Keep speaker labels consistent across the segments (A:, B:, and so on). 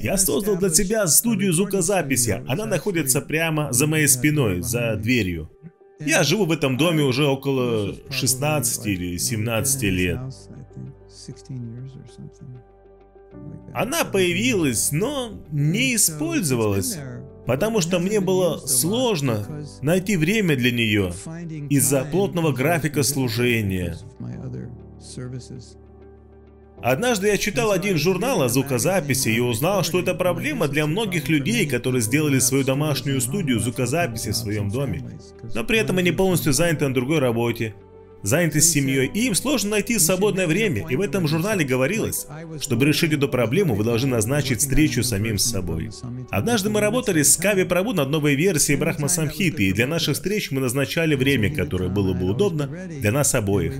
A: Я создал для тебя студию звукозаписи. Она находится прямо за моей спиной, за дверью. Я живу в этом доме уже около 16 или 17 лет. Она появилась, но не использовалась, потому что мне было сложно найти время для нее из-за плотного графика служения. Однажды я читал один журнал о звукозаписи и узнал, что это проблема для многих людей, которые сделали свою домашнюю студию звукозаписи в своем доме, но при этом они полностью заняты на другой работе заняты семьей, и им сложно найти свободное время, и в этом журнале говорилось, чтобы решить эту проблему, вы должны назначить встречу самим с собой. Однажды мы работали с Кави Прабу над новой версией Брахма Самхиты, и для наших встреч мы назначали время, которое было бы удобно для нас обоих.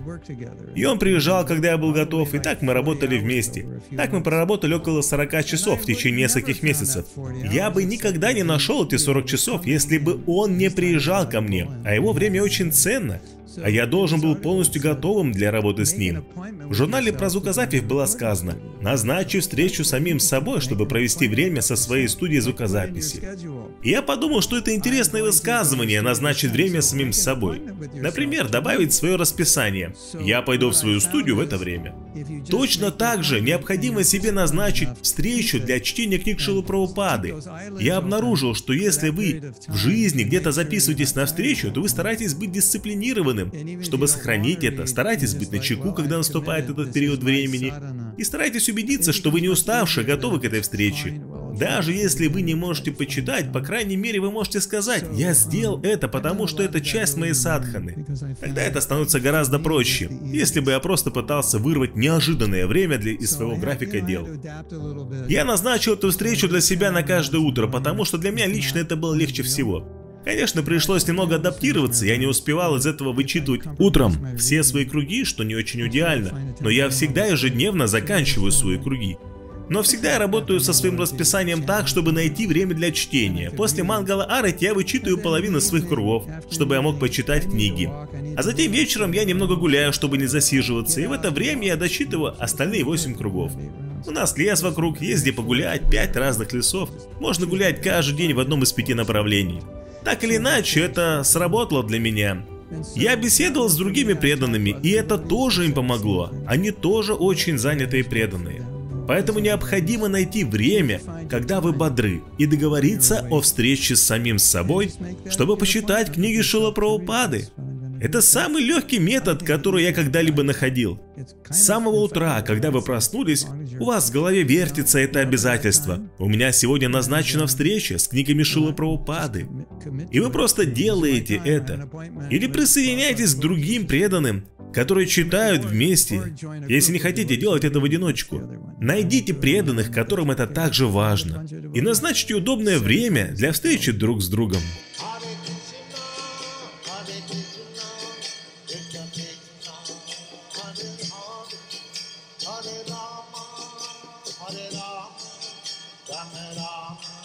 A: И он приезжал, когда я был готов, и так мы работали вместе. Так мы проработали около 40 часов в течение нескольких месяцев. Я бы никогда не нашел эти 40 часов, если бы он не приезжал ко мне, а его время очень ценно а я должен был полностью готовым для работы с ним. В журнале про звукозапись было сказано «Назначу встречу самим с собой, чтобы провести время со своей студией звукозаписи». И я подумал, что это интересное высказывание «назначить время самим с собой». Например, добавить свое расписание «Я пойду в свою студию в это время». Точно так же необходимо себе назначить встречу для чтения книг Шилы. Я обнаружил, что если вы в жизни где-то записываетесь на встречу, то вы стараетесь быть дисциплинированным. Чтобы сохранить это, старайтесь быть на чеку, когда наступает этот период времени, и старайтесь убедиться, что вы не уставшие, готовы к этой встрече. Даже если вы не можете почитать, по крайней мере вы можете сказать, я сделал это, потому что это часть моей садханы. Тогда это становится гораздо проще, если бы я просто пытался вырвать неожиданное время для, из своего графика дел. Я назначил эту встречу для себя на каждое утро, потому что для меня лично это было легче всего. Конечно, пришлось немного адаптироваться, я не успевал из этого вычитывать утром все свои круги, что не очень идеально, но я всегда ежедневно заканчиваю свои круги. Но всегда я работаю со своим расписанием так, чтобы найти время для чтения. После мангала Арет я вычитываю половину своих кругов, чтобы я мог почитать книги. А затем вечером я немного гуляю, чтобы не засиживаться, и в это время я дочитываю остальные 8 кругов. У нас лес вокруг, есть где погулять, 5 разных лесов. Можно гулять каждый день в одном из пяти направлений. Так или иначе, это сработало для меня. Я беседовал с другими преданными, и это тоже им помогло. Они тоже очень занятые и преданные. Поэтому необходимо найти время, когда вы бодры, и договориться о встрече с самим собой, чтобы почитать книги Шила Прабхупады. Это самый легкий метод, который я когда-либо находил. С самого утра, когда вы проснулись, у вас в голове вертится это обязательство. У меня сегодня назначена встреча с книгами Прабхупады. И вы просто делаете это. Или присоединяйтесь к другим преданным, которые читают вместе, если не хотите делать это в одиночку. Найдите преданных, которым это также важно, и назначьте удобное время для встречи друг с другом. Hare Rama, Rama Rama, Hare Hare.